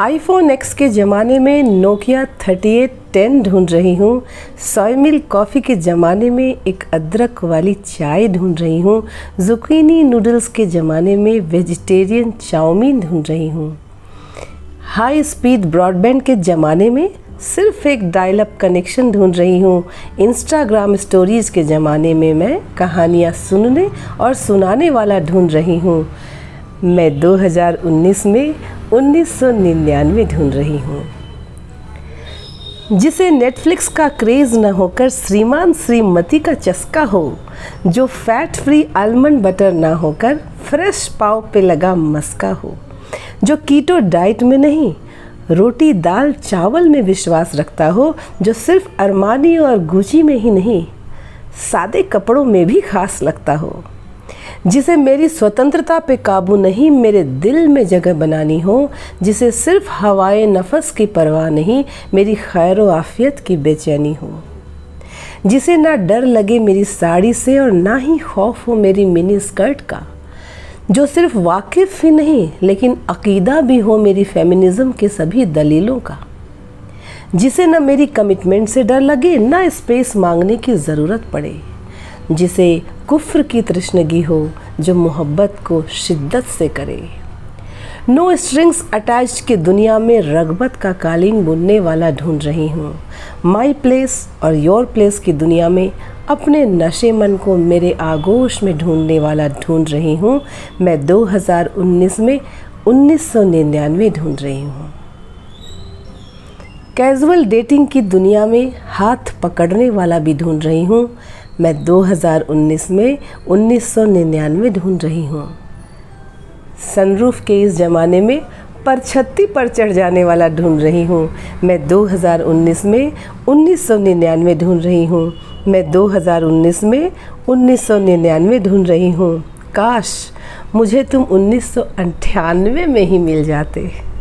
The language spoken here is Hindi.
आईफोन एक्स के ज़माने में नोकिया थर्टी एट टेन ढूंढ रही हूँ। सोय मिल कॉफ़ी के ज़माने में एक अदरक वाली चाय ढूंढ रही हूँ। जुकीनी नूडल्स के ज़माने में वेजिटेरियन चाउमीन ढूंढ रही हूँ। हाई स्पीड ब्रॉडबैंड के ज़माने में सिर्फ़ एक डायल अप कनेक्शन ढूंढ रही हूँ। इंस्टाग्राम स्टोरीज़ के ज़माने में मैं कहानियाँ सुनने और सुनाने वाला ढूंढ रही हूँ। मैं 2019 में 1999 ढूंढ रही हूँ। जिसे नेटफ्लिक्स का क्रेज़ न होकर श्रीमान श्रीमती का चस्का हो, जो फैट फ्री आलमंड बटर ना होकर फ्रेश पाव पे लगा मस्का हो, जो कीटो डाइट में नहीं, रोटी दाल चावल में विश्वास रखता हो, जो सिर्फ़ अरमानी और गुची में ही नहीं, सादे कपड़ों में भी खास लगता हो। जिसे मेरी स्वतंत्रता पे काबू नहीं, मेरे दिल में जगह बनानी हो, जिसे सिर्फ़ हवाए नफस की परवाह नहीं, मेरी खैर आफियत की बेचैनी हो। जिसे ना डर लगे मेरी साड़ी से और ना ही खौफ हो मेरी मिनी स्कर्ट का, जो सिर्फ़ वाकिफ़ ही नहीं, लेकिन अकीदा भी हो मेरी फेमिनिज़म के सभी दलीलों का। जिसे ना मेरी कमिटमेंट से डर लगे, ना स्पेस मांगने की ज़रूरत पड़े। जिसे कुफ्र की तृष्णगी हो, जो मोहब्बत को शिद्दत से करे। नो स्ट्रिंग्स अटैच की दुनिया में रगबत का कालीन बुनने वाला ढूंढ रही हूँ। माई प्लेस और योर प्लेस की दुनिया में अपने नशे मन को मेरे आगोश में ढूँढने वाला ढूंढ रही हूँ। मैं 2019 में 1999 ढूंढ रही हूँ। कैजुअल डेटिंग की दुनिया में हाथ पकड़ने वाला भी ढूंढ रही हूँ। मैं 2019 में 1999 ढूंढ रही हूँ। सनरूफ के इस ज़माने में पर छत्ती पर चढ़ जाने वाला ढूंढ रही हूँ। मैं 2019 में 1999 ढूंढ रही हूँ। मैं 2019 में 1999 ढूंढ रही हूँ। काश मुझे तुम उन्नीस सौ अट्ठानवे में ही मिल जाते।